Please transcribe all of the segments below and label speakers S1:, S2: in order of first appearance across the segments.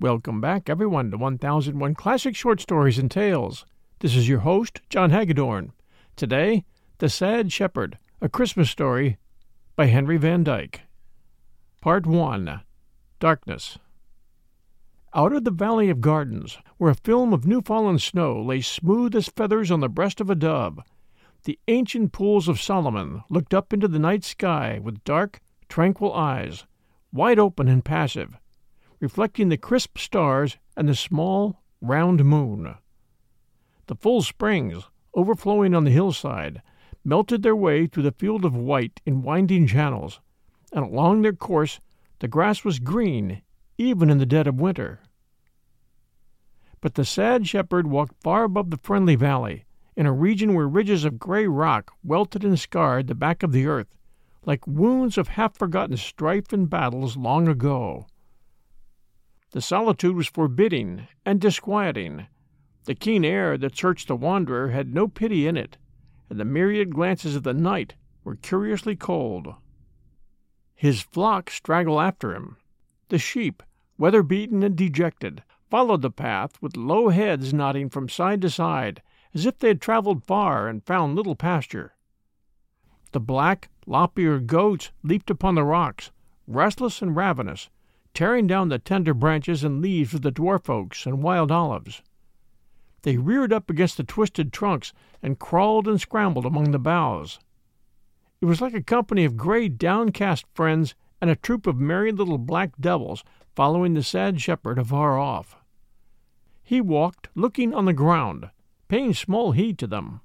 S1: Welcome back, everyone, to 1001 Classic Short Stories and Tales. This is your host, John Hagedorn. Today, The Sad Shepherd, A Christmas Story by Henry Van Dyke. Part 1 Darkness. Out of the Valley of Gardens, where a film of new fallen snow lay smooth as feathers on the breast of a dove, the ancient pools of Solomon looked up into the night sky with dark, tranquil eyes, wide open and passive reflecting the crisp stars and the small, round moon. The full springs, overflowing on the hillside, melted their way through the field of white in winding channels, and along their course the grass was green even in the dead of winter. But the sad shepherd walked far above the friendly valley, in a region where ridges of gray rock welted and scarred the back of the earth, like wounds of half forgotten strife and battles long ago. The solitude was forbidding and disquieting. The keen air that searched the wanderer had no pity in it, and the myriad glances of the night were curiously cold. His flock straggled after him. The sheep, weather beaten and dejected, followed the path with low heads nodding from side to side, as if they had traveled far and found little pasture. The black, lop eared goats leaped upon the rocks, restless and ravenous, tearing down the tender branches and leaves of the dwarf oaks and wild olives. They reared up against the twisted trunks and crawled and scrambled among the boughs. It was like a company of gray, downcast friends and a troop of merry little black devils following the sad shepherd afar off. He walked looking on the ground, paying small heed to them.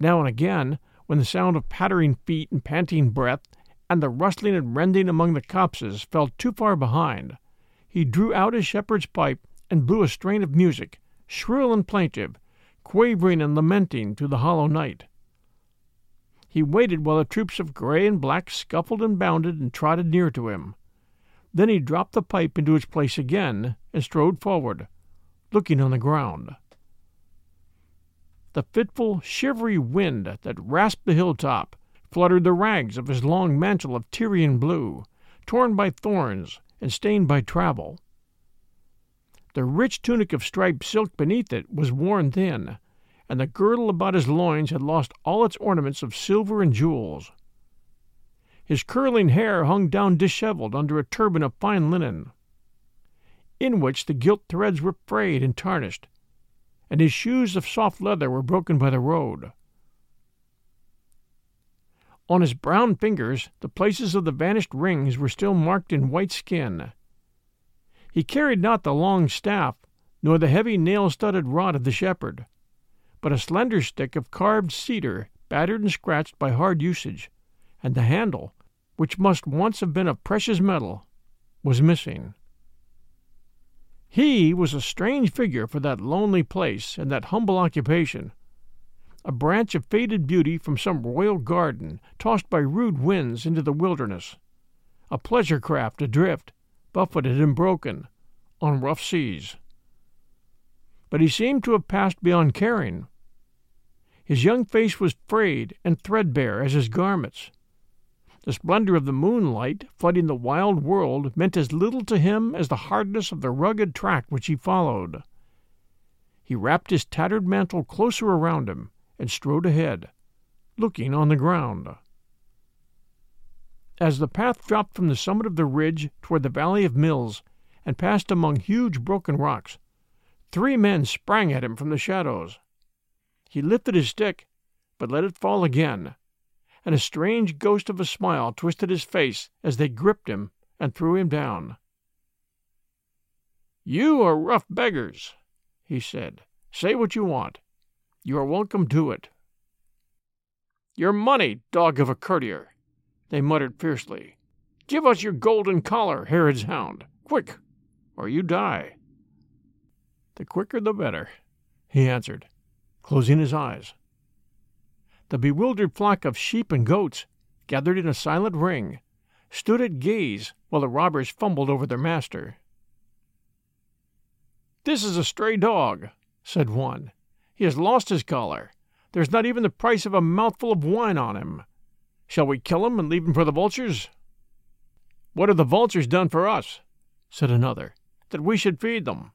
S1: Now and again, when the sound of pattering feet and panting breath and the rustling and rending among the copses fell too far behind, he drew out his shepherd's pipe and blew a strain of music, shrill and plaintive, quavering and lamenting through the hollow night. He waited while the troops of gray and black scuffled and bounded and trotted near to him. Then he dropped the pipe into its place again and strode forward, looking on the ground. The fitful, shivery wind that rasped the hilltop fluttered the rags of his long mantle of Tyrian blue, torn by thorns and stained by travel. The rich tunic of striped silk beneath it was worn thin, and the girdle about his loins had lost all its ornaments of silver and jewels. His curling hair hung down disheveled under a turban of fine linen, in which the gilt threads were frayed and tarnished, and his shoes of soft leather were broken by the road. On his brown fingers the places of the vanished rings were still marked in white skin. He carried not the long staff, nor the heavy nail studded rod of the shepherd, but a slender stick of carved cedar battered and scratched by hard usage, and the handle, which must once have been of precious metal, was missing. He was a strange figure for that lonely place and that humble occupation a branch of faded beauty from some royal garden tossed by rude winds into the wilderness, a pleasure craft adrift, buffeted and broken, on rough seas. But he seemed to have passed beyond caring. His young face was frayed and threadbare as his garments. The splendor of the moonlight flooding the wild world meant as little to him as the hardness of the rugged track which he followed. He wrapped his tattered mantle closer around him and strode ahead, looking on the ground. As the path dropped from the summit of the ridge toward the valley of mills and passed among huge broken rocks, three men sprang at him from the shadows. He lifted his stick, but let it fall again, and a strange ghost of a smile twisted his face as they gripped him and threw him down. You are rough beggars, he said. Say what you want. You are welcome to it. Your money, dog of a courtier, they muttered fiercely. Give us your golden collar, Herod's hound, quick, or you die. The quicker the better, he answered, closing his eyes. The bewildered flock of sheep and goats, gathered in a silent ring, stood at gaze while the robbers fumbled over their master. This is a stray dog, said one. He has lost his collar. There's not even the price of a mouthful of wine on him. Shall we kill him and leave him for the vultures? What have the vultures done for us? said another, that we should feed them.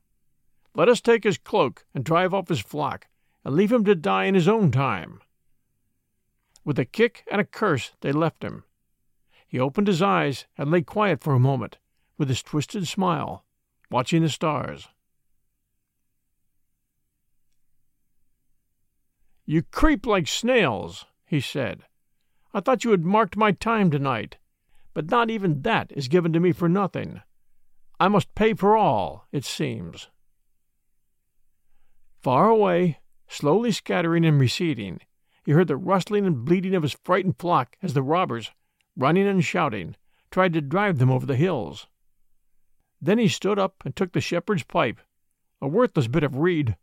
S1: Let us take his cloak and drive off his flock, and leave him to die in his own time. With a kick and a curse they left him. He opened his eyes and lay quiet for a moment, with his twisted smile, watching the stars. You creep like snails, he said. I thought you had marked my time tonight, but not even that is given to me for nothing. I must pay for all, it seems. Far away, slowly scattering and receding, he heard the rustling and bleating of his frightened flock as the robbers, running and shouting, tried to drive them over the hills. Then he stood up and took the shepherd's pipe, a worthless bit of reed,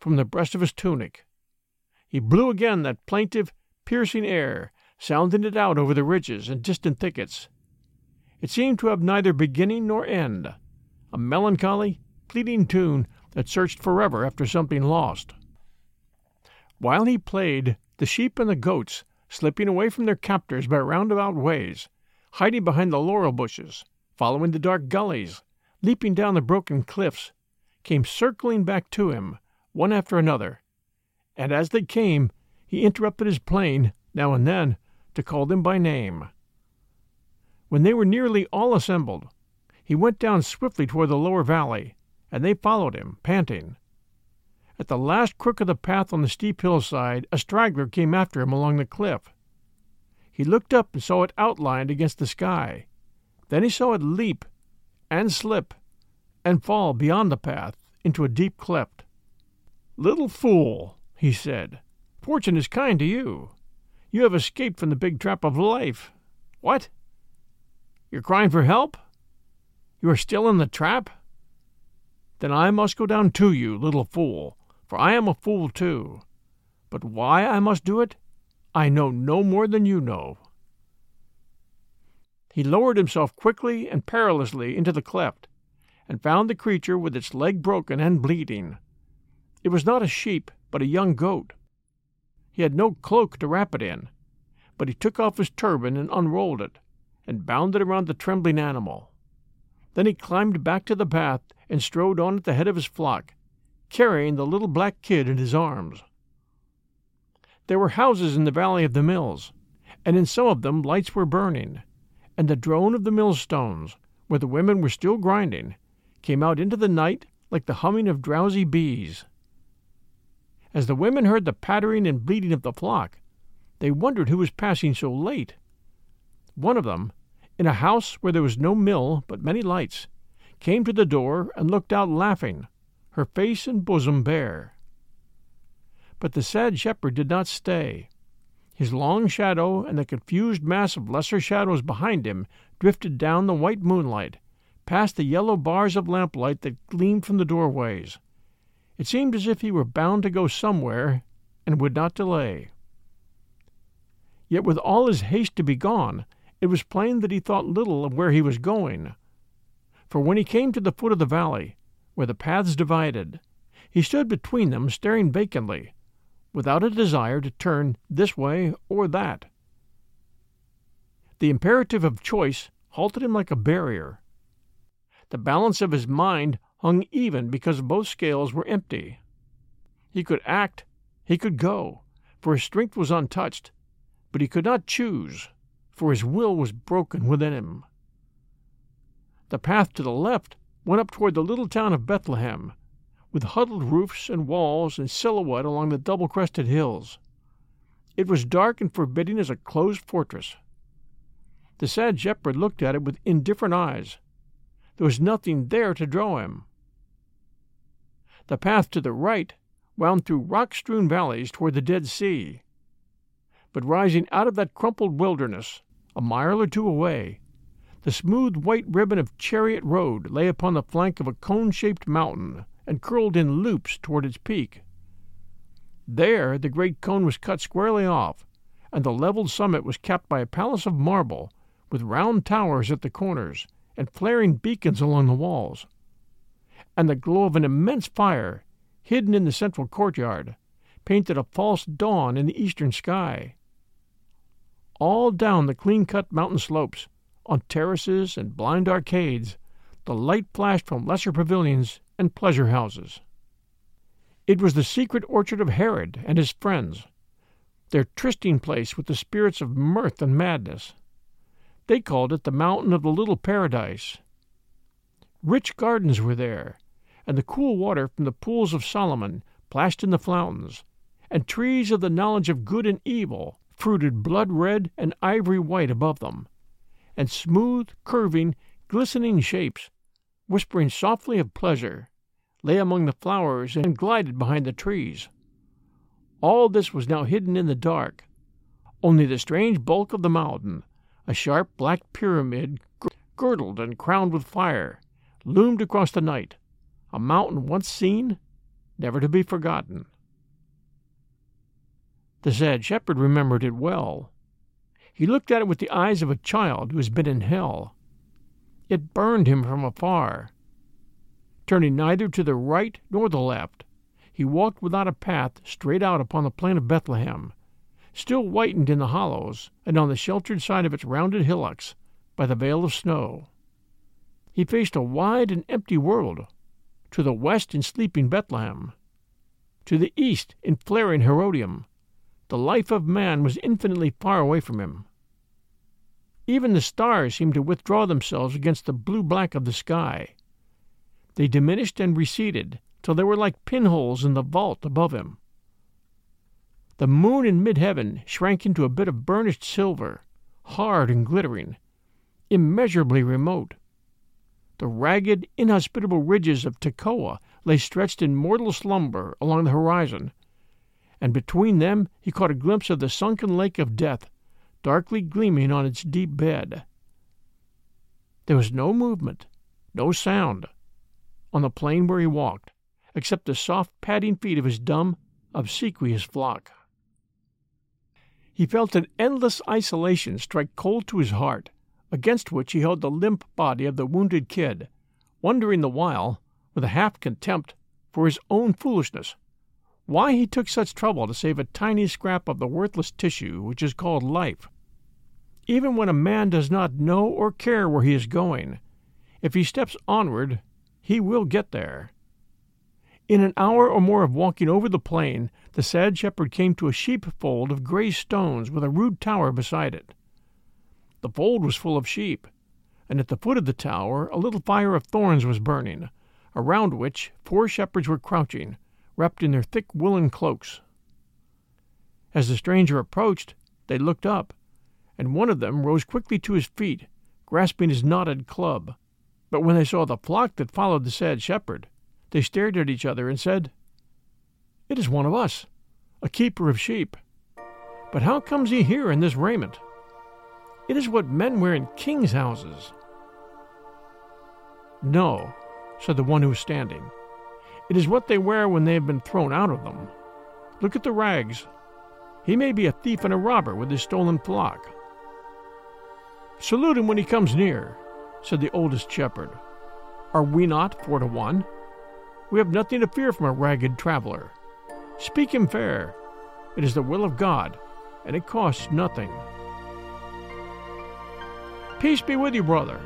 S1: from the breast of his tunic he blew again that plaintive, piercing air, sounding it out over the ridges and distant thickets. It seemed to have neither beginning nor end, a melancholy, pleading tune that searched forever after something lost. While he played, the sheep and the goats, slipping away from their captors by roundabout ways, hiding behind the laurel bushes, following the dark gullies, leaping down the broken cliffs, came circling back to him, one after another, and as they came, he interrupted his playing, now and then, to call them by name. When they were nearly all assembled, he went down swiftly toward the lower valley, and they followed him, panting. At the last crook of the path on the steep hillside, a straggler came after him along the cliff. He looked up and saw it outlined against the sky. Then he saw it leap and slip and fall beyond the path into a deep cleft. Little fool, he said. Fortune is kind to you. You have escaped from the big trap of life. What? You're crying for help? You are still in the trap? Then I must go down to you, little fool, for I am a fool too. But why I must do it, I know no more than you know. He lowered himself quickly and perilously into the cleft, and found the creature with its leg broken and bleeding. It was not a sheep, but a young goat. He had no cloak to wrap it in, but he took off his turban and unrolled it, and bound it around the trembling animal. Then he climbed back to the path and strode on at the head of his flock, carrying the little black kid in his arms. There were houses in the valley of the mills, and in some of them lights were burning, and the drone of the millstones, where the women were still grinding, came out into the night like the humming of drowsy bees. As the women heard the pattering and bleating of the flock, they wondered who was passing so late. One of them, in a house where there was no mill but many lights, came to the door and looked out laughing, her face and bosom bare. But the sad shepherd did not stay. His long shadow and the confused mass of lesser shadows behind him drifted down the white moonlight, past the yellow bars of lamplight that gleamed from the doorways. It seemed as if he were bound to go somewhere and would not delay. Yet with all his haste to be gone, it was plain that he thought little of where he was going. For when he came to the foot of the valley, where the paths divided, he stood between them staring vacantly, without a desire to turn this way or that. The imperative of choice halted him like a barrier. The balance of his mind hung even because both scales were empty. He could act, he could go, for his strength was untouched, but he could not choose, for his will was broken within him. The path to the left went up toward the little town of Bethlehem, with huddled roofs and walls and silhouette along the double crested hills. It was dark and forbidding as a closed fortress. The sad shepherd looked at it with indifferent eyes. There was nothing there to draw him. The path to the right wound through rock strewn valleys toward the Dead Sea. But rising out of that crumpled wilderness, a mile or two away, the smooth white ribbon of Chariot Road lay upon the flank of a cone shaped mountain and curled in loops toward its peak. There the great cone was cut squarely off, and the leveled summit was capped by a palace of marble with round towers at the corners and flaring beacons along the walls. And the glow of an immense fire, hidden in the central courtyard, painted a false dawn in the eastern sky. All down the clean cut mountain slopes, on terraces and blind arcades, the light flashed from lesser pavilions and pleasure houses. It was the secret orchard of Herod and his friends, their trysting place with the spirits of mirth and madness. They called it the Mountain of the Little Paradise. Rich gardens were there, and the cool water from the pools of Solomon plashed in the fountains, and trees of the knowledge of good and evil fruited blood red and ivory white above them, and smooth, curving, glistening shapes, whispering softly of pleasure, lay among the flowers and glided behind the trees. All this was now hidden in the dark. Only the strange bulk of the mountain, a sharp black pyramid girdled and crowned with fire, loomed across the night, a mountain once seen, never to be forgotten. The sad shepherd remembered it well. He looked at it with the eyes of a child who has been in hell. It burned him from afar. Turning neither to the right nor the left, he walked without a path straight out upon the plain of Bethlehem, still whitened in the hollows and on the sheltered side of its rounded hillocks by the veil of snow. He faced a wide and empty world, to the west in sleeping Bethlehem, to the east in flaring Herodium. The life of man was infinitely far away from him. Even the stars seemed to withdraw themselves against the blue black of the sky. They diminished and receded till they were like pinholes in the vault above him. The moon in mid heaven shrank into a bit of burnished silver, hard and glittering, immeasurably remote. The ragged, inhospitable ridges of Tekoa lay stretched in mortal slumber along the horizon, and between them he caught a glimpse of the sunken lake of death, darkly gleaming on its deep bed. There was no movement, no sound, on the plain where he walked, except the soft padding feet of his dumb, obsequious flock. He felt an endless isolation strike cold to his heart, against which he held the limp body of the wounded kid, wondering the while, with a half contempt, for his own foolishness, why he took such trouble to save a tiny scrap of the worthless tissue which is called life. Even when a man does not know or care where he is going, if he steps onward, he will get there. In an hour or more of walking over the plain, the sad shepherd came to a sheepfold of gray stones with a rude tower beside it. The fold was full of sheep, and at the foot of the tower a little fire of thorns was burning, around which four shepherds were crouching, wrapped in their thick woolen cloaks. As the stranger approached, they looked up, and one of them rose quickly to his feet, grasping his knotted club. But when they saw the flock that followed the sad shepherd, they stared at each other and said, It is one of us, a keeper of sheep. But how comes he here in this raiment? It is what men wear in kings' houses. No, said the one who was standing. It is what they wear when they have been thrown out of them. Look at the rags. He may be a thief and a robber with his stolen flock. Salute him when he comes near, said the oldest shepherd. Are we not four to one? We have nothing to fear from a ragged traveler. Speak him fair, It is the will of God, and it costs nothing. Peace be with you, brother,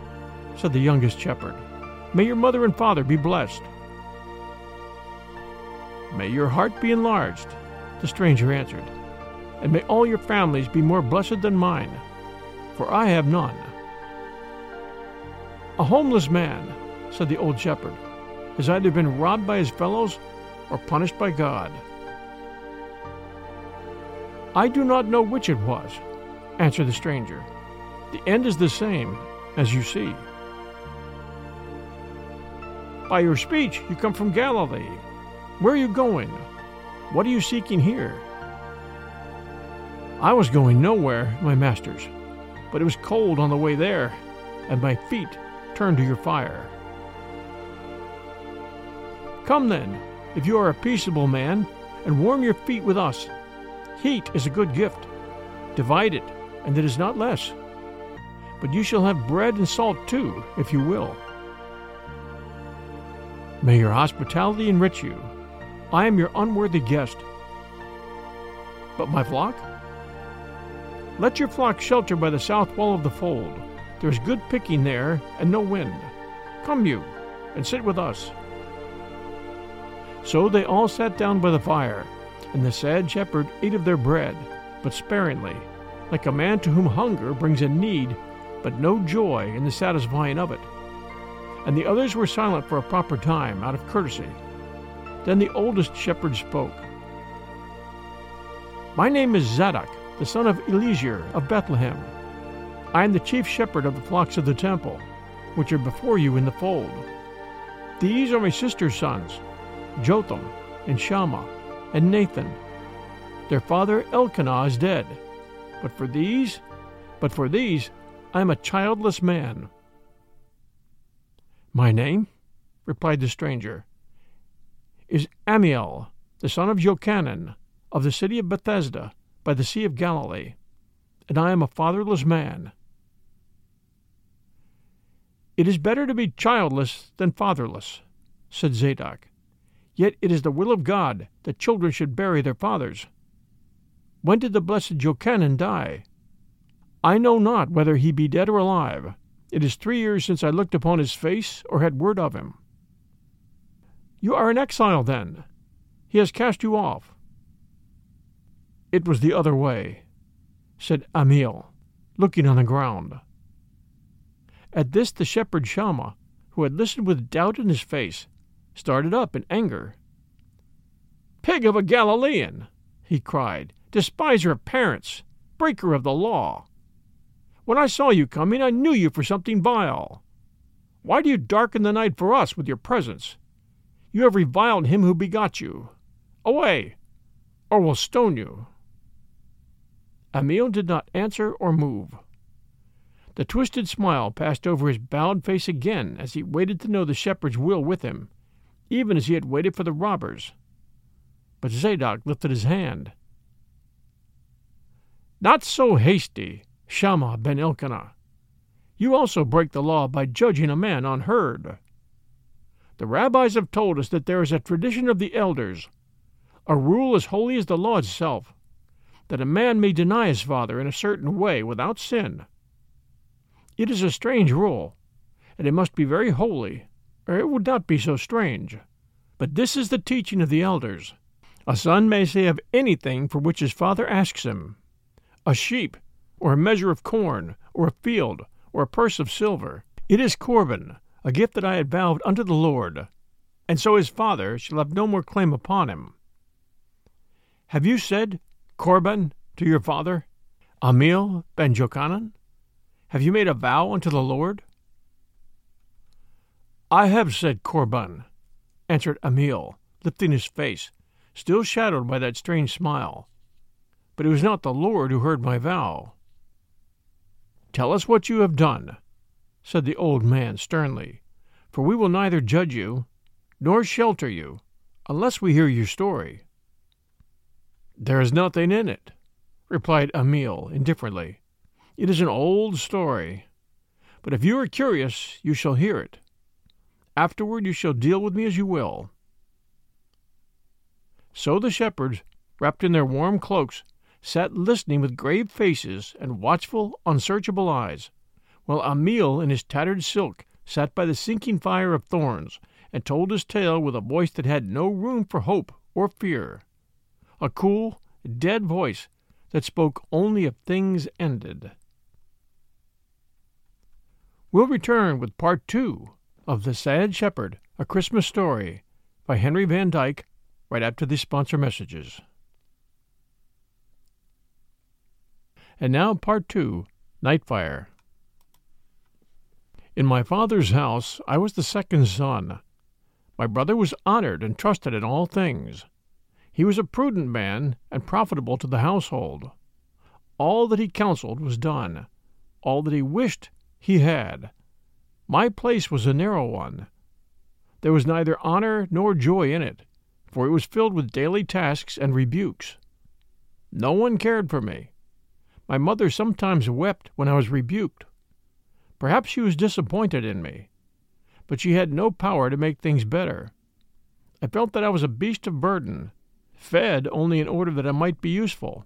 S1: said the youngest shepherd. May your mother and father be blessed. May your heart be enlarged, the stranger answered, and may all your families be more blessed than mine, for I have none. A homeless man, said the old shepherd, has either been robbed by his fellows or punished by God. I do not know which it was, answered the stranger. The end is the same, as you see. By your speech, you come from Galilee. Where are you going? What are you seeking here? I was going nowhere, my masters, but it was cold on the way there, and my feet turned to your fire. Come then, if you are a peaceable man, and warm your feet with us. Heat is a good gift. Divide it, and it is not less. But you shall have bread and salt too, if you will. May your hospitality enrich you. I am your unworthy guest. But my flock? Let your flock shelter by the south wall of the fold. There is good picking there, and no wind. Come you, and sit with us. So they all sat down by the fire, and the sad shepherd ate of their bread, but sparingly, like a man to whom hunger brings a need, but no joy in the satisfying of it. And the others were silent for a proper time, out of courtesy. Then the oldest shepherd spoke. My name is Zadok, the son of Eliezer of Bethlehem. I am the chief shepherd of the flocks of the temple, which are before you in the fold. These are my sister's sons, Jotham and Shammah and Nathan. Their father Elkanah is dead, but for these, but for these, I am a childless man. My name, replied the stranger, is Ammiel, the son of Jochanan, of the city of Bethesda, by the Sea of Galilee, and I am a fatherless man. It is better to be childless than fatherless, said Zadok. Yet it is the will of God that children should bury their fathers. When did the blessed Jochanan die? I know not whether he be dead or alive. It is three years since I looked upon his face or had word of him. You are an exile, then. He has cast you off. It was the other way, said Ammiel, looking on the ground. At this the shepherd Shammah, who had listened with doubt in his face, started up in anger. Pig of a Galilean! he cried. Despiser of parents! Breaker of the law! When I saw you coming, I knew you for something vile. Why do you darken the night for us with your presence? You have reviled him who begot you. Away, or we'll stone you. Ammiel did not answer or move. The twisted smile passed over his bowed face again as he waited to know the shepherd's will with him, even as he had waited for the robbers. But Zadok lifted his hand. Not so hasty, Shammah ben Elkanah. You also break the law by judging a man unheard. The rabbis have told us that there is a tradition of the elders, a rule as holy as the law itself, that a man may deny his father in a certain way without sin. It is a strange rule, and it must be very holy or it would not be so strange. But this is the teaching of the elders. A son may say of anything for which his father asks him a sheep, or a measure of corn, or a field, or a purse of silver. It is Corban, a gift that I had vowed unto the Lord, and so his father shall have no more claim upon him. Have you said Corban to your father, Ammiel ben Jochanan? Have you made a vow unto the Lord? I have said Corban, answered Ammiel, lifting his face, still shadowed by that strange smile. But it was not the Lord who heard my vow. Tell us what you have done, said the old man sternly, for we will neither judge you nor shelter you unless we hear your story. There is nothing in it, replied Ammiel indifferently. It is an old story, but if you are curious, you shall hear it. Afterward you shall deal with me as you will. So the shepherds wrapped in their warm cloaks, sat listening with grave faces and watchful, unsearchable eyes, while Ammiel in his tattered silk sat by the sinking fire of thorns and told his tale with a voice that had no room for hope or fear. A cool, dead voice that spoke only of things ended. We'll return with part two of The Sad Shepherd, A Christmas Story by Henry Van Dyke right after these sponsor messages. And now, part two Nightfire. In my father's house, I was the second son. My brother was honored and trusted in all things. He was a prudent man and profitable to the household. All that he counseled was done. All that he wished he had. My place was a narrow one. There was neither honor nor joy in it, for it was filled with daily tasks and rebukes. No one cared for me. My mother sometimes wept when I was rebuked. Perhaps she was disappointed in me, but she had no power to make things better. I felt that I was a beast of burden, fed only in order that I might be useful,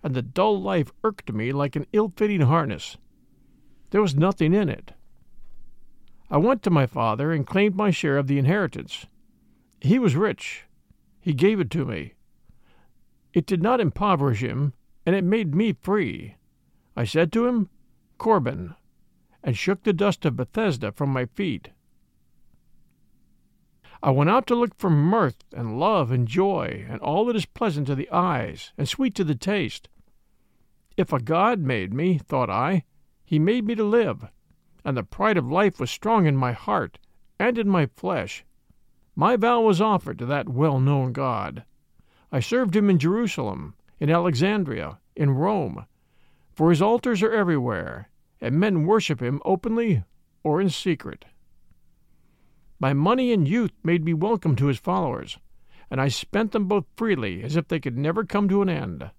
S1: and the dull life irked me like an ill fitting harness. There was nothing in it. I went to my father and claimed my share of the inheritance. He was rich. He gave it to me. It did not impoverish him, and it made me free. I said to him, Corban, and shook the dust of Bethesda from my feet. I went out to look for mirth and love and joy and all that is pleasant to the eyes and sweet to the taste. If a God made me, thought I, he made me to live, and the pride of life was strong in my heart and in my flesh. My vow was offered to that well known God. I served him in Jerusalem, in Alexandria, in Rome, for his altars are everywhere, and men worship him openly or in secret. My money and youth made me welcome to his followers, and I spent them both freely as if they could never come to an end.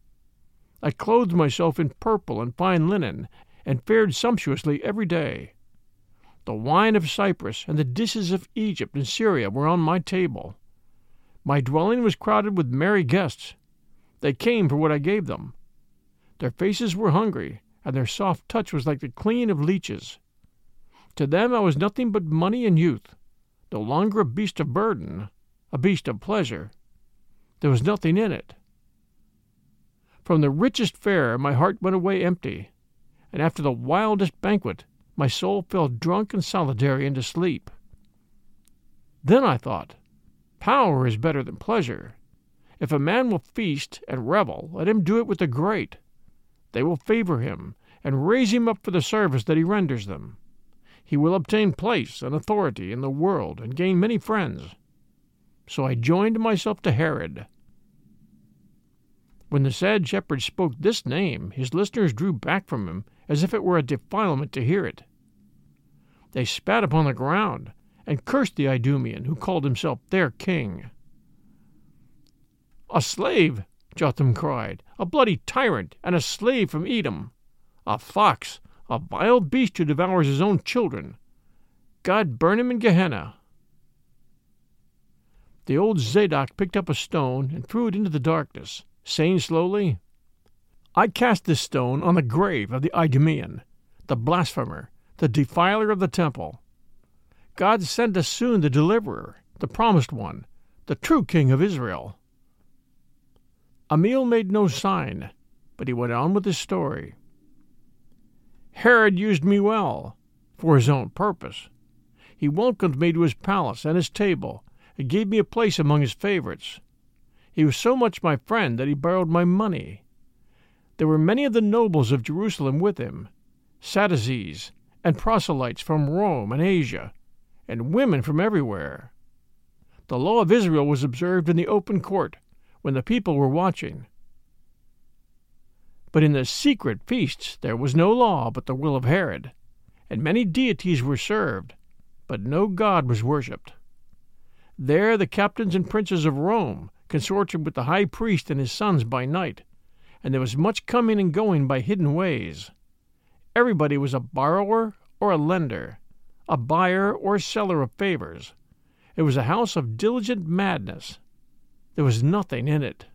S1: I clothed myself in purple and fine linen, and fared sumptuously every day. The wine of Cyprus and the dishes of Egypt and Syria were on my table. My dwelling was crowded with merry guests. They came for what I gave them. Their faces were hungry, and their soft touch was like the clinging of leeches. To them I was nothing but money and youth, no longer a beast of burden, a beast of pleasure. There was nothing in it. From the richest fare my heart went away empty, and after the wildest banquet my soul fell drunk and solitary into sleep. Then I thought, power is better than pleasure. If a man will feast and revel, let him do it with the great. They will favor him and raise him up for the service that he renders them. He will obtain place and authority in the world and gain many friends. So I joined myself to Herod. When the sad shepherd spoke this name, his listeners drew back from him as if it were a defilement to hear it. They spat upon the ground and cursed the Idumean, who called himself their king. A slave, Jotham cried, a bloody tyrant, and a slave from Edom, a fox, a vile beast who devours his own children. God burn him in Gehenna. The old Zadok picked up a stone and threw it into the darkness, saying slowly, I cast this stone on the grave of the Idumean, the blasphemer, the defiler of the temple. God send us soon the deliverer, the promised one, the true king of Israel. Ammiel made no sign, but he went on with his story. Herod used me well, for his own purpose. He welcomed me to his palace and his table, and gave me a place among his favorites. He was so much my friend that he borrowed my money. There were many of the nobles of Jerusalem with him, Sadducees, and proselytes from Rome and Asia, and women from everywhere. The law of Israel was observed in the open court when the people were watching. But in the secret feasts there was no law but the will of Herod, and many deities were served, but no God was worshipped. There the captains and princes of Rome consorted with the high priest and his sons by night, and there was much coming and going by hidden ways. Everybody was a borrower or a lender, a buyer or seller of favors. It was a house of diligent madness. There was nothing in it.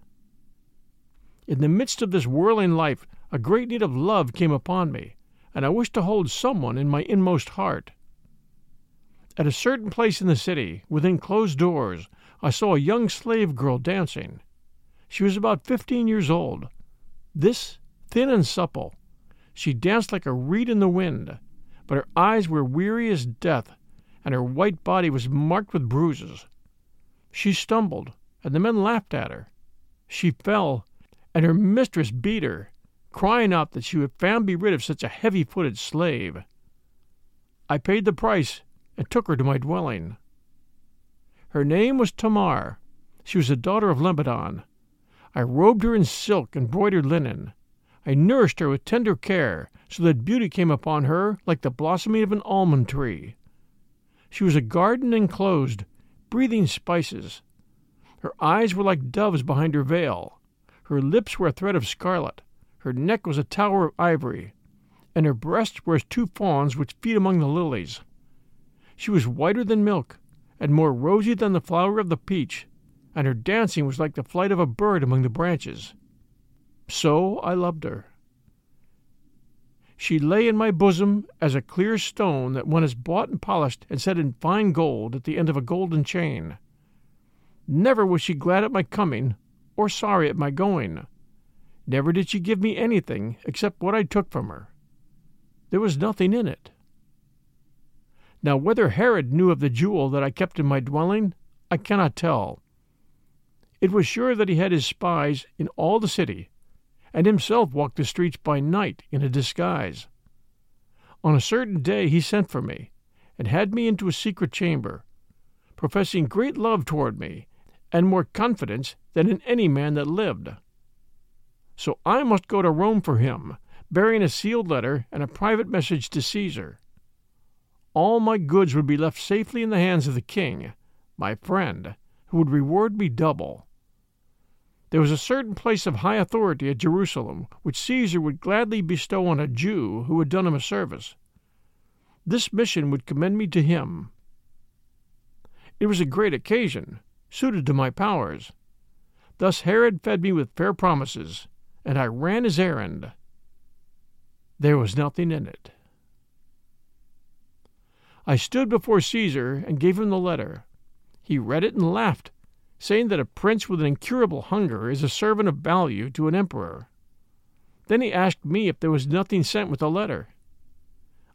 S1: In the midst of this whirling life, a great need of love came upon me, and I wished to hold someone in my inmost heart. At a certain place in the city, within closed doors, I saw a young slave girl dancing. She was about fifteen years old. This, thin and supple, she danced like a reed in the wind, but her eyes were weary as death, and her white body was marked with bruises. She stumbled, and the men laughed at her. She fell, and her mistress beat her, crying out that she would fain be rid of such a heavy footed slave. I paid the price and took her to my dwelling. Her name was Tamar. She was a daughter of Lebanon. I robed her in silk and broidered linen. I nourished her with tender care, so that beauty came upon her like the blossoming of an almond tree. She was a garden enclosed, breathing spices. Her eyes were like doves behind her veil, her lips were a thread of scarlet, her neck was a tower of ivory, and her breasts were as two fawns which feed among the lilies. She was whiter than milk, and more rosy than the flower of the peach, and her dancing was like the flight of a bird among the branches. So I loved her. She lay in my bosom as a clear stone that one has bought and polished and set in fine gold at the end of a golden chain. Never was she glad at my coming or sorry at my going. Never did she give me anything except what I took from her. There was nothing in it. Now, whether Herod knew of the jewel that I kept in my dwelling, I cannot tell. It was sure that he had his spies in all the city, and himself walked the streets by night in a disguise. On a certain day he sent for me, and had me into a secret chamber, professing great love toward me and more confidence than in any man that lived. So I must go to Rome for him, bearing a sealed letter and a private message to Caesar. All my goods would be left safely in the hands of the king, my friend, who would reward me double. There was a certain place of high authority at Jerusalem which Caesar would gladly bestow on a Jew who had done him a service. This mission would commend me to him. It was a great occasion, suited to my powers. Thus Herod fed me with fair promises, and I ran his errand. There was nothing in it. I stood before Caesar and gave him the letter. He read it and laughed, saying that a prince with an incurable hunger is a servant of value to an emperor. Then he asked me if there was nothing sent with the letter.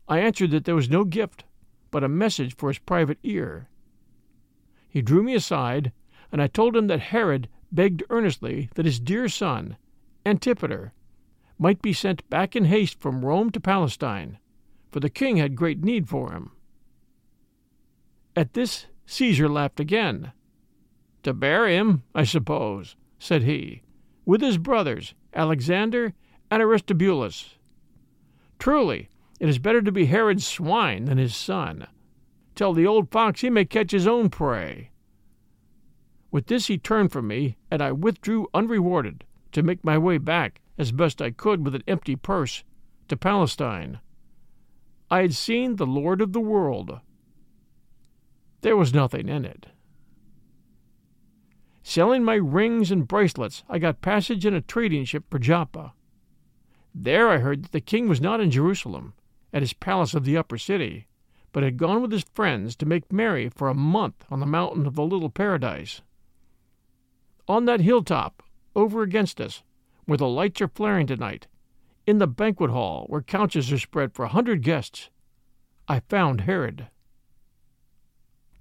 S1: I answered that there was no gift, but a message for his private ear. He drew me aside, and I told him that Herod begged earnestly that his dear son, Antipater, might be sent back in haste from Rome to Palestine, for the king had great need for him. At this Caesar laughed again. To bury him, I suppose, said he, with his brothers, Alexander and Aristobulus. Truly, it is better to be Herod's swine than his son. Tell the old fox he may catch his own prey. With this he turned from me, and I withdrew unrewarded to make my way back, as best I could with an empty purse, to Palestine. I had seen the Lord of the world. There was nothing in it. Selling my rings and bracelets, I got passage in a trading ship for Joppa. There I heard that the king was not in Jerusalem, at his palace of the upper city, but had gone with his friends to make merry for a month on the mountain of the little paradise. On that hilltop, over against us, where the lights are flaring tonight, in the banquet hall where couches are spread for a hundred guests, I found Herod.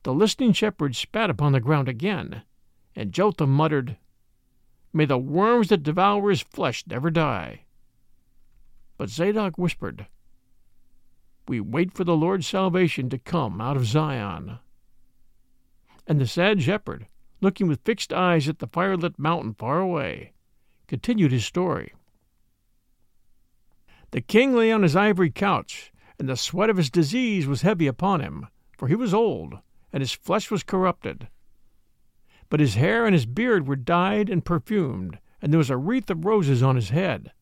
S1: The listening shepherds spat upon the ground again, and Jotham muttered, May the worms that devour his flesh never die. But Zadok whispered, we wait for the Lord's salvation to come out of Zion. And the sad shepherd, looking with fixed eyes at the firelit mountain far away, continued his story. The king lay on his ivory couch, and the sweat of his disease was heavy upon him, for he was old, and his flesh was corrupted. But his hair and his beard were dyed and perfumed, and there was a wreath of roses on his head.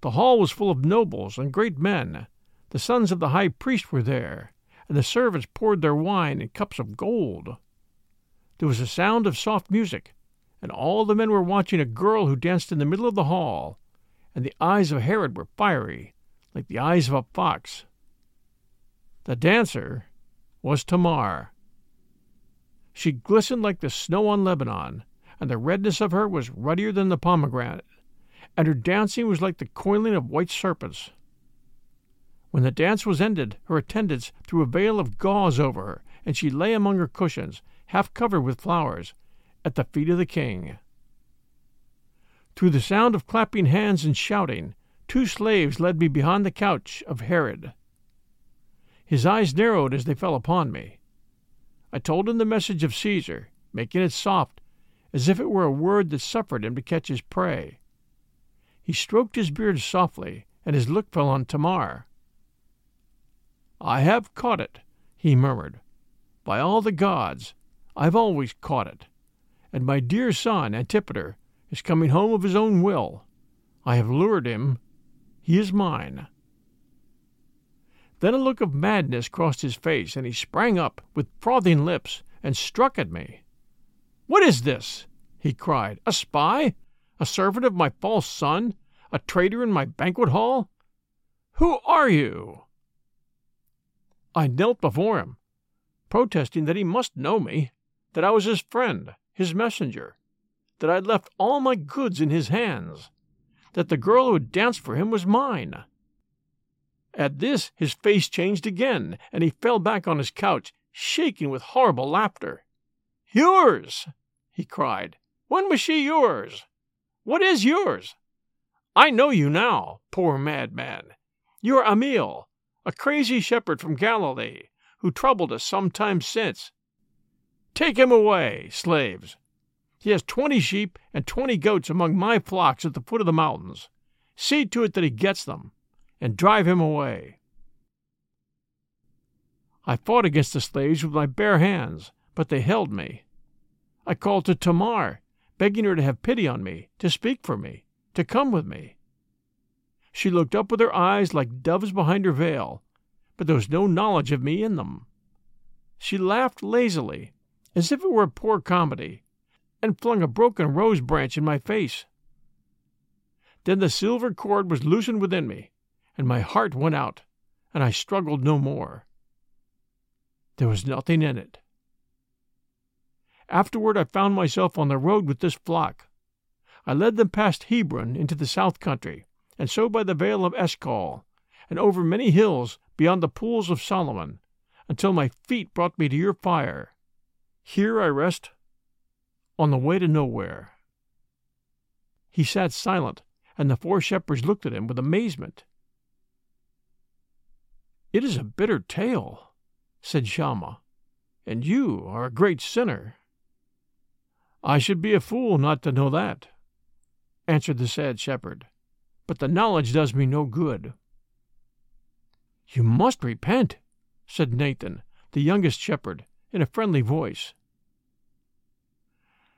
S1: The hall was full of nobles and great men, the sons of the high priest were there, and the servants poured their wine in cups of gold. There was a sound of soft music, and all the men were watching a girl who danced in the middle of the hall, and the eyes of Herod were fiery, like the eyes of a fox. The dancer was Tamar. She glistened like the snow on Lebanon, and the redness of her was ruddier than the pomegranate, and her dancing was like the coiling of white serpents. When the dance was ended, her attendants threw a veil of gauze over her, and she lay among her cushions, half covered with flowers, at the feet of the king. Through the sound of clapping hands and shouting, two slaves led me behind the couch of Herod. His eyes narrowed as they fell upon me. I told him the message of Caesar, making it soft, as if it were a word that suffered him to catch his prey. He stroked his beard softly, and his look fell on Tamar. I have caught it, he murmured. By all the gods, I've always caught it. And my dear son, Antipater, is coming home of his own will. I have lured him. He is mine. Then a look of madness crossed his face, and he sprang up with frothing lips and struck at me. What is this? he cried. A spy? A servant of my false son? A traitor in my banquet hall? Who are you? I knelt before him, protesting that he must know me, that I was his friend, his messenger, that I had left all my goods in his hands, that the girl who had danced for him was mine. At this his face changed again, and he fell back on his couch, shaking with horrible laughter. Yours! he cried. When was she yours? What is yours? I know you now, poor madman. You are Ammiel, a crazy shepherd from Galilee, who troubled us some time since. Take him away, slaves. He has twenty sheep and twenty goats among my flocks at the foot of the mountains. See to it that he gets them and drive him away. I fought against the slaves with my bare hands, but they held me. I called to Tamar, begging her to have pity on me, to speak for me, to come with me. She looked up with her eyes like doves behind her veil, but there was no knowledge of me in them. She laughed lazily, as if it were a poor comedy, and flung a broken rose branch in my face. Then the silver cord was loosened within me, and my heart went out, and I struggled no more. There was nothing in it. Afterward, I found myself on the road with this flock. I led them past Hebron into the south country, and so by the vale of Eshcol, and over many hills beyond the pools of Solomon, until my feet brought me to your fire. Here I rest on the way to nowhere. He sat silent, and the four shepherds looked at him with amazement. It is a bitter tale, said Shammah, and you are a great sinner. I should be a fool not to know that, answered the sad shepherd, but the knowledge does me no good. You must repent, said Nathan, the youngest shepherd, in a friendly voice.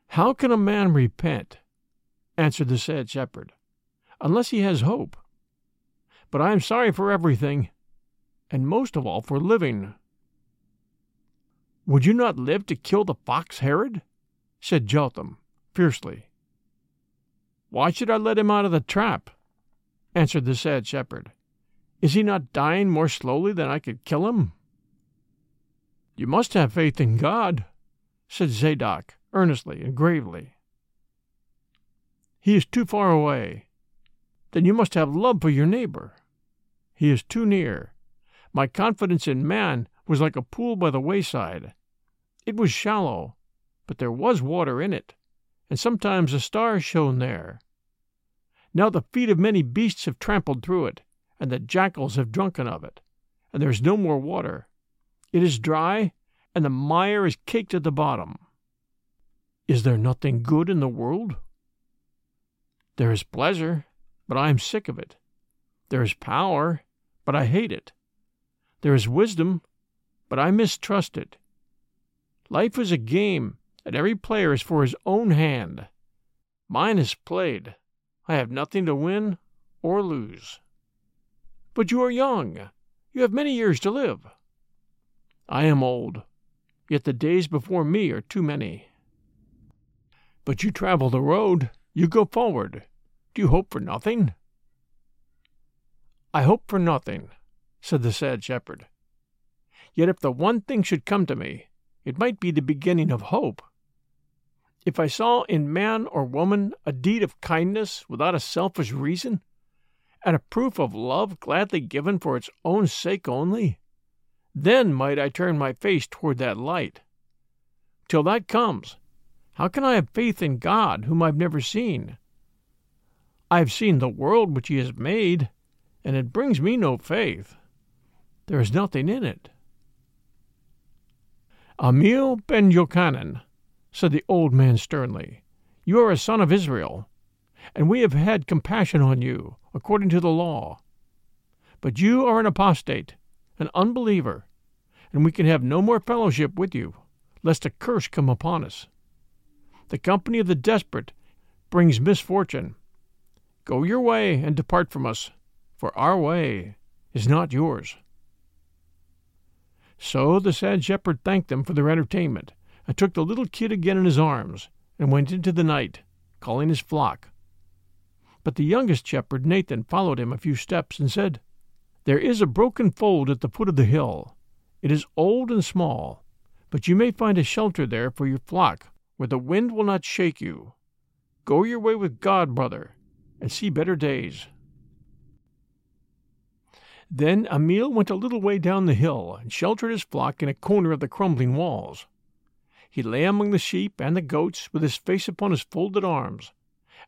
S1: How can a man repent, answered the sad shepherd, unless he has hope? But I am sorry for everything, and most of all for living. Would you not live to kill the fox Herod? said Jotham, fiercely. Why should I let him out of the trap? Answered the sad shepherd. Is he not dying more slowly than I could kill him? You must have faith in God, said Zadok, earnestly and gravely. He is too far away. Then you must have love for your neighbor. He is too near. My confidence in man was like a pool by the wayside. It was shallow, but there was water in it, and sometimes a star shone there. Now the feet of many beasts have trampled through it, and the jackals have drunken of it, and there is no more water. It is dry, and the mire is caked at the bottom. Is there nothing good in the world? There is pleasure, but I am sick of it. There is power, but I hate it. There is wisdom, but I mistrust it. Life is a game, and every player is for his own hand. Mine is played. I have nothing to win or lose. But you are young. You have many years to live. I am old, yet the days before me are too many. But you travel the road, you go forward. Do you hope for nothing? I hope for nothing, said the sad shepherd. Yet if the one thing should come to me, it might be the beginning of hope. If I saw in man or woman a deed of kindness without a selfish reason, and a proof of love gladly given for its own sake only, then might I turn my face toward that light. Till that comes, how can I have faith in God whom I've never seen? I have seen the world which He has made, and it brings me no faith. There is nothing in it. Ammiel ben Yochanan, said the old man sternly, you are a son of Israel, and we have had compassion on you, according to the law. But you are an apostate, an unbeliever, and we can have no more fellowship with you, lest a curse come upon us. The company of the desperate brings misfortune. Go your way and depart from us, for our way is not yours. So the sad shepherd thanked them for their entertainment, and took the little kid again in his arms, and went into the night, calling his flock. But the youngest shepherd, Nathan, followed him a few steps and said, There is a broken fold at the foot of the hill. It is old and small, but you may find a shelter there for your flock, where the wind will not shake you. Go your way with God, brother, and see better days. Then Ammiel went a little way down the hill and sheltered his flock in a corner of the crumbling walls. He lay among the sheep and the goats with his face upon his folded arms,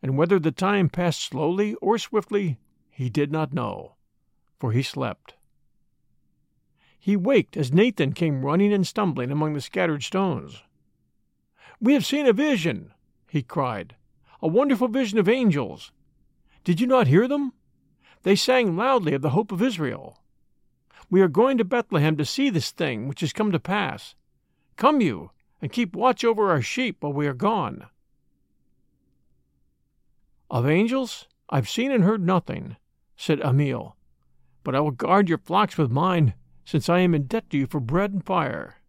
S1: and whether the time passed slowly or swiftly, he did not know, for he slept. He waked as Nathan came running and stumbling among the scattered stones. We have seen a vision, he cried, a wonderful vision of angels. Did you not hear them? They sang loudly of the hope of Israel. We are going to Bethlehem to see this thing which has come to pass. Come you, and keep watch over our sheep while we are gone. Of angels I've seen and heard nothing, said Ammiel, but I will guard your flocks with mine, since I am in debt to you for bread and fire.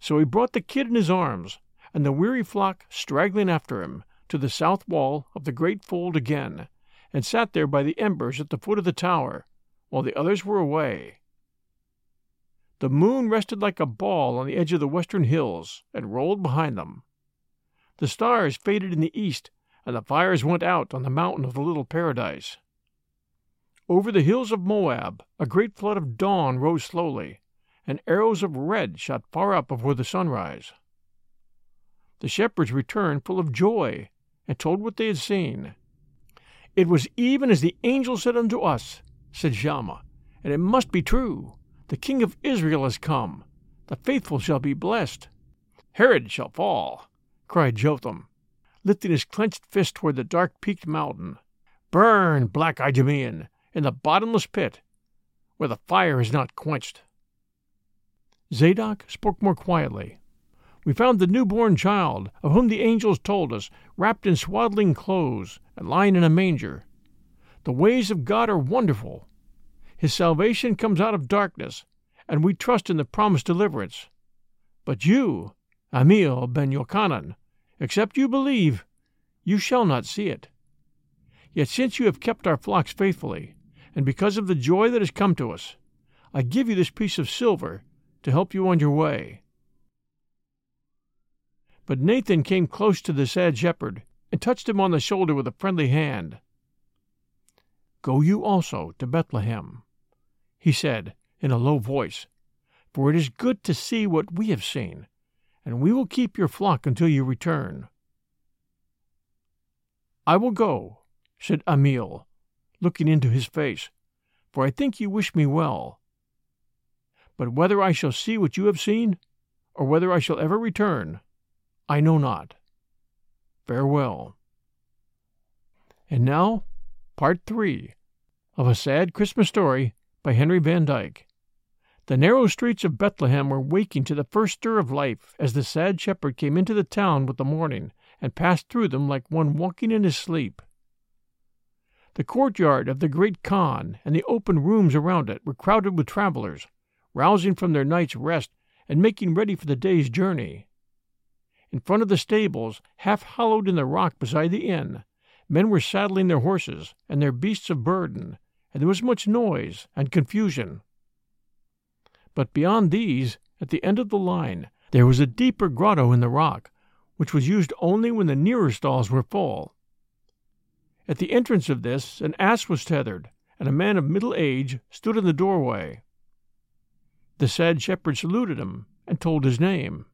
S1: So he brought the kid in his arms, and the weary flock straggling after him, to the south wall of the great fold again, and sat there by the embers at the foot of the tower, while the others were away. The moon rested like a ball on the edge of the western hills and rolled behind them. The stars faded in the east and the fires went out on the mountain of the little paradise. Over the hills of Moab a great flood of dawn rose slowly, and arrows of red shot far up before the sunrise. The shepherds returned full of joy, and told what they had seen. It was even as the angel said unto us, said Shammah, and it must be true. The king of Israel has come. The faithful shall be blessed. Herod shall fall, cried Jotham, lifting his clenched fist toward the dark peaked mountain. Burn, black Idumean, in the bottomless pit, where the fire is not quenched. Zadok spoke more quietly. We found the newborn child, of whom the angels told us, wrapped in swaddling clothes and lying in a manger. The ways of God are wonderful. His salvation comes out of darkness, and we trust in the promised deliverance. But you, Ammiel ben Yochanan, Except you believe, you shall not see it. Yet since you have kept our flocks faithfully, and because of the joy that has come to us, I give you this piece of silver to help you on your way. But Nathan came close to the sad shepherd and touched him on the shoulder with a friendly hand. Go you also to Bethlehem, he said in a low voice, for it is good to see what we have seen and we will keep your flock until you return. I will go, said Ammiel, looking into his face, for I think you wish me well. But whether I shall see what you have seen, or whether I shall ever return, I know not. Farewell. And now, part three of A Sad Christmas Story by Henry Van Dyke. The narrow streets of Bethlehem were waking to the first stir of life as the sad shepherd came into the town with the morning and passed through them like one walking in his sleep. The courtyard of the great khan and the open rooms around it were crowded with travelers, rousing from their night's rest and making ready for the day's journey. In front of the stables, half hollowed in the rock beside the inn, men were saddling their horses and their beasts of burden, and there was much noise and confusion. But beyond these, at the end of the line, there was a deeper grotto in the rock, which was used only when the nearer stalls were full. At the entrance of this an ass was tethered, and a man of middle age stood in the doorway. The sad shepherd saluted him and told his name.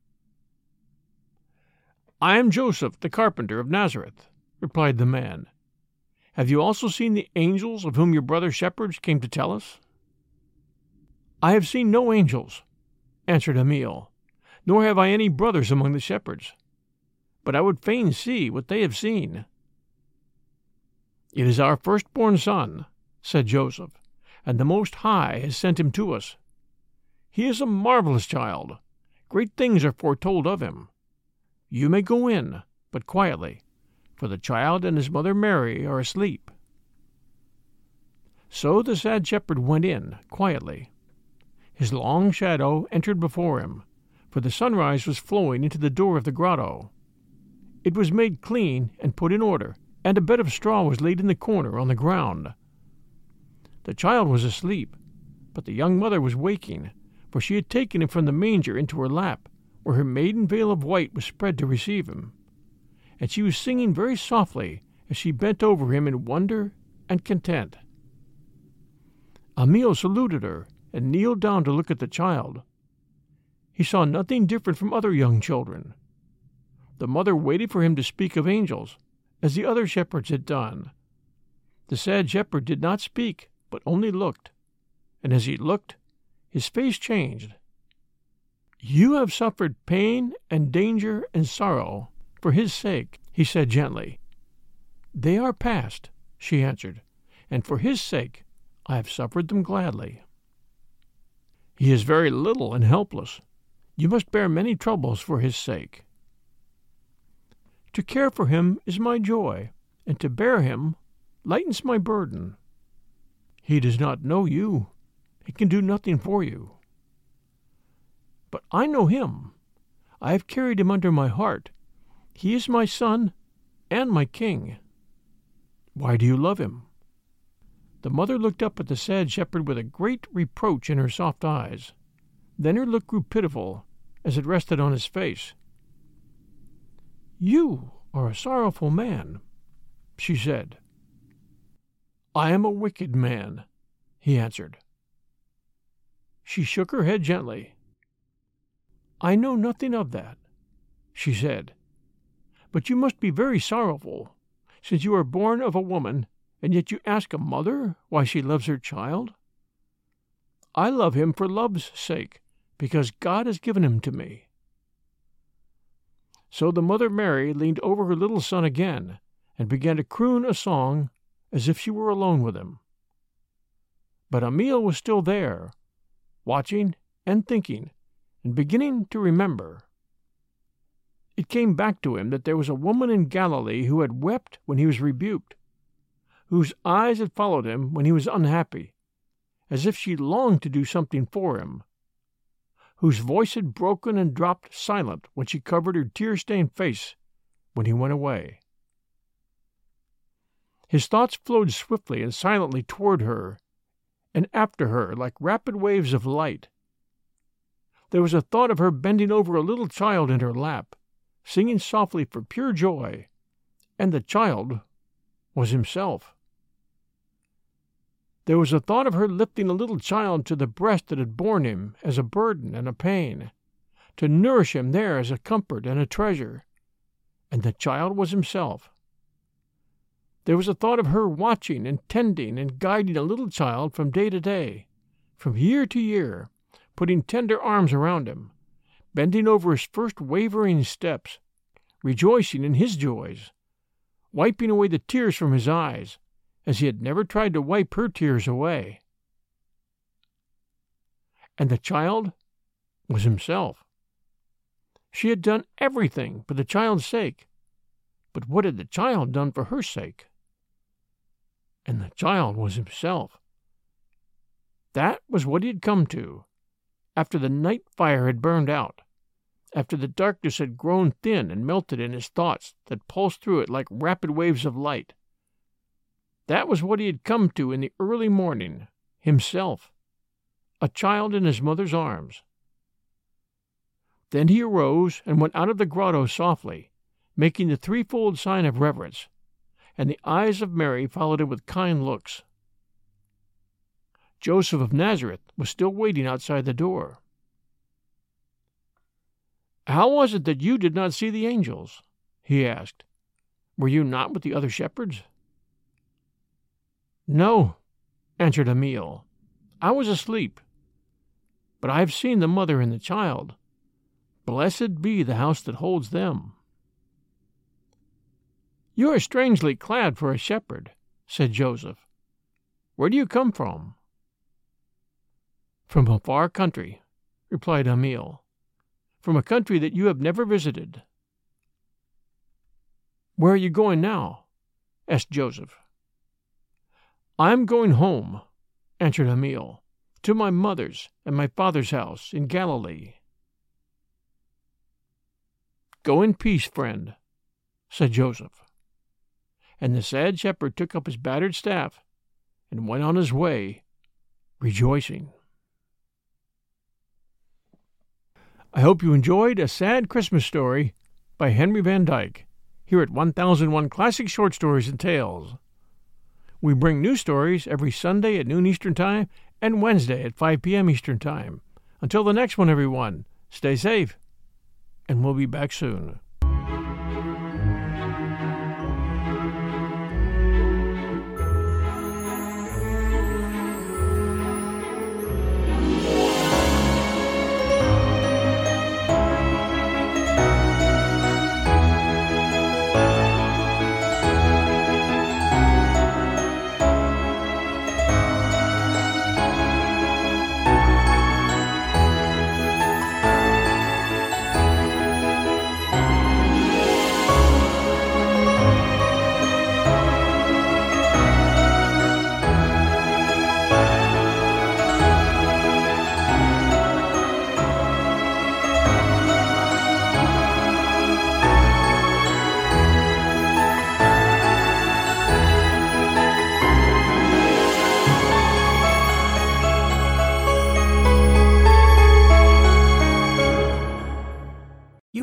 S1: I am Joseph, the carpenter of Nazareth, replied the man. Have you also seen the angels of whom your brother shepherds came to tell us? I have seen no angels, answered Ammiel, nor have I any brothers among the shepherds. But I would fain see what they have seen. It is our firstborn son, said Joseph, and the Most High has sent him to us. He is a marvelous child. Great things are foretold of him. You may go in, but quietly, for the child and his mother Mary are asleep. So the sad shepherd went in, quietly. His long shadow entered before him, for the sunrise was flowing into the door of the grotto. It was made clean and put in order, and a bed of straw was laid in the corner on the ground. The child was asleep, but the young mother was waking, for she had taken him from the manger into her lap, where her maiden veil of white was spread to receive him. And she was singing very softly as she bent over him in wonder and content. Ammiel saluted her and kneeled down to look at the child. He saw nothing different from other young children. The mother waited for him to speak of angels, as the other shepherds had done. The sad shepherd did not speak, but only looked, and as he looked, his face changed. You have suffered pain and danger and sorrow for his sake, he said gently. They are past, she answered, and for his sake I have suffered them gladly. He is very little and helpless. You must bear many troubles for his sake. To care for him is my joy, and to bear him lightens my burden. He does not know you. He can do nothing for you. But I know him. I have carried him under my heart. He is my son and my king. Why do you love him? The mother looked up at the sad shepherd with a great reproach in her soft eyes. Then her look grew pitiful as it rested on his face. You are a sorrowful man, she said. I am a wicked man, he answered. She shook her head gently. I know nothing of that, she said. But you must be very sorrowful, since you are born of a woman and yet you ask a mother why she loves her child? I love him for love's sake, because God has given him to me. So the mother Mary leaned over her little son again and began to croon a song as if she were alone with him. But Ammiel was still there, watching and thinking and beginning to remember. It came back to him that there was a woman in Galilee who had wept when he was rebuked whose eyes had followed him when he was unhappy, as if she longed to do something for him, whose voice had broken and dropped silent when she covered her tear stained face when he went away. His thoughts flowed swiftly and silently toward her and after her like rapid waves of light. There was a thought of her bending over a little child in her lap, singing softly for pure joy, and the child was himself. There was a thought of her lifting a little child to the breast that had borne him as a burden and a pain, to nourish him there as a comfort and a treasure. And the child was himself. There was a thought of her watching and tending and guiding a little child from day to day, from year to year, putting tender arms around him, bending over his first wavering steps, rejoicing in his joys, wiping away the tears from his eyes, as he had never tried to wipe her tears away. And the child was himself. She had done everything for the child's sake, but what had the child done for her sake? And the child was himself. That was what he had come to, after the night fire had burned out, after the darkness had grown thin and melted in his thoughts that pulsed through it like rapid waves of light. That was what he had come to in the early morning himself, a child in his mother's arms. Then he arose and went out of the grotto softly, making the threefold sign of reverence, and the eyes of Mary followed him with kind looks. Joseph of Nazareth was still waiting outside the door. How was it that you did not see the angels? he asked. Were you not with the other shepherds? No, answered Ammiel. I was asleep. But I have seen the mother and the child. Blessed be the house that holds them. You are strangely clad for a shepherd, said Joseph. Where do you come from? From a far country, replied Ammiel from a country that you have never visited. Where are you going now? asked Joseph. I am going home, answered Ammiel, to my mother's and my father's house in Galilee. Go in peace, friend, said Joseph. And the sad shepherd took up his battered staff and went on his way, rejoicing. I hope you enjoyed A Sad Christmas Story by Henry Van Dyke here at 1001 Classic Short Stories and Tales. We bring new stories every Sunday at noon Eastern Time and Wednesday at 5 p.m. Eastern Time. Until the next one, everyone, stay safe, and we'll be back soon.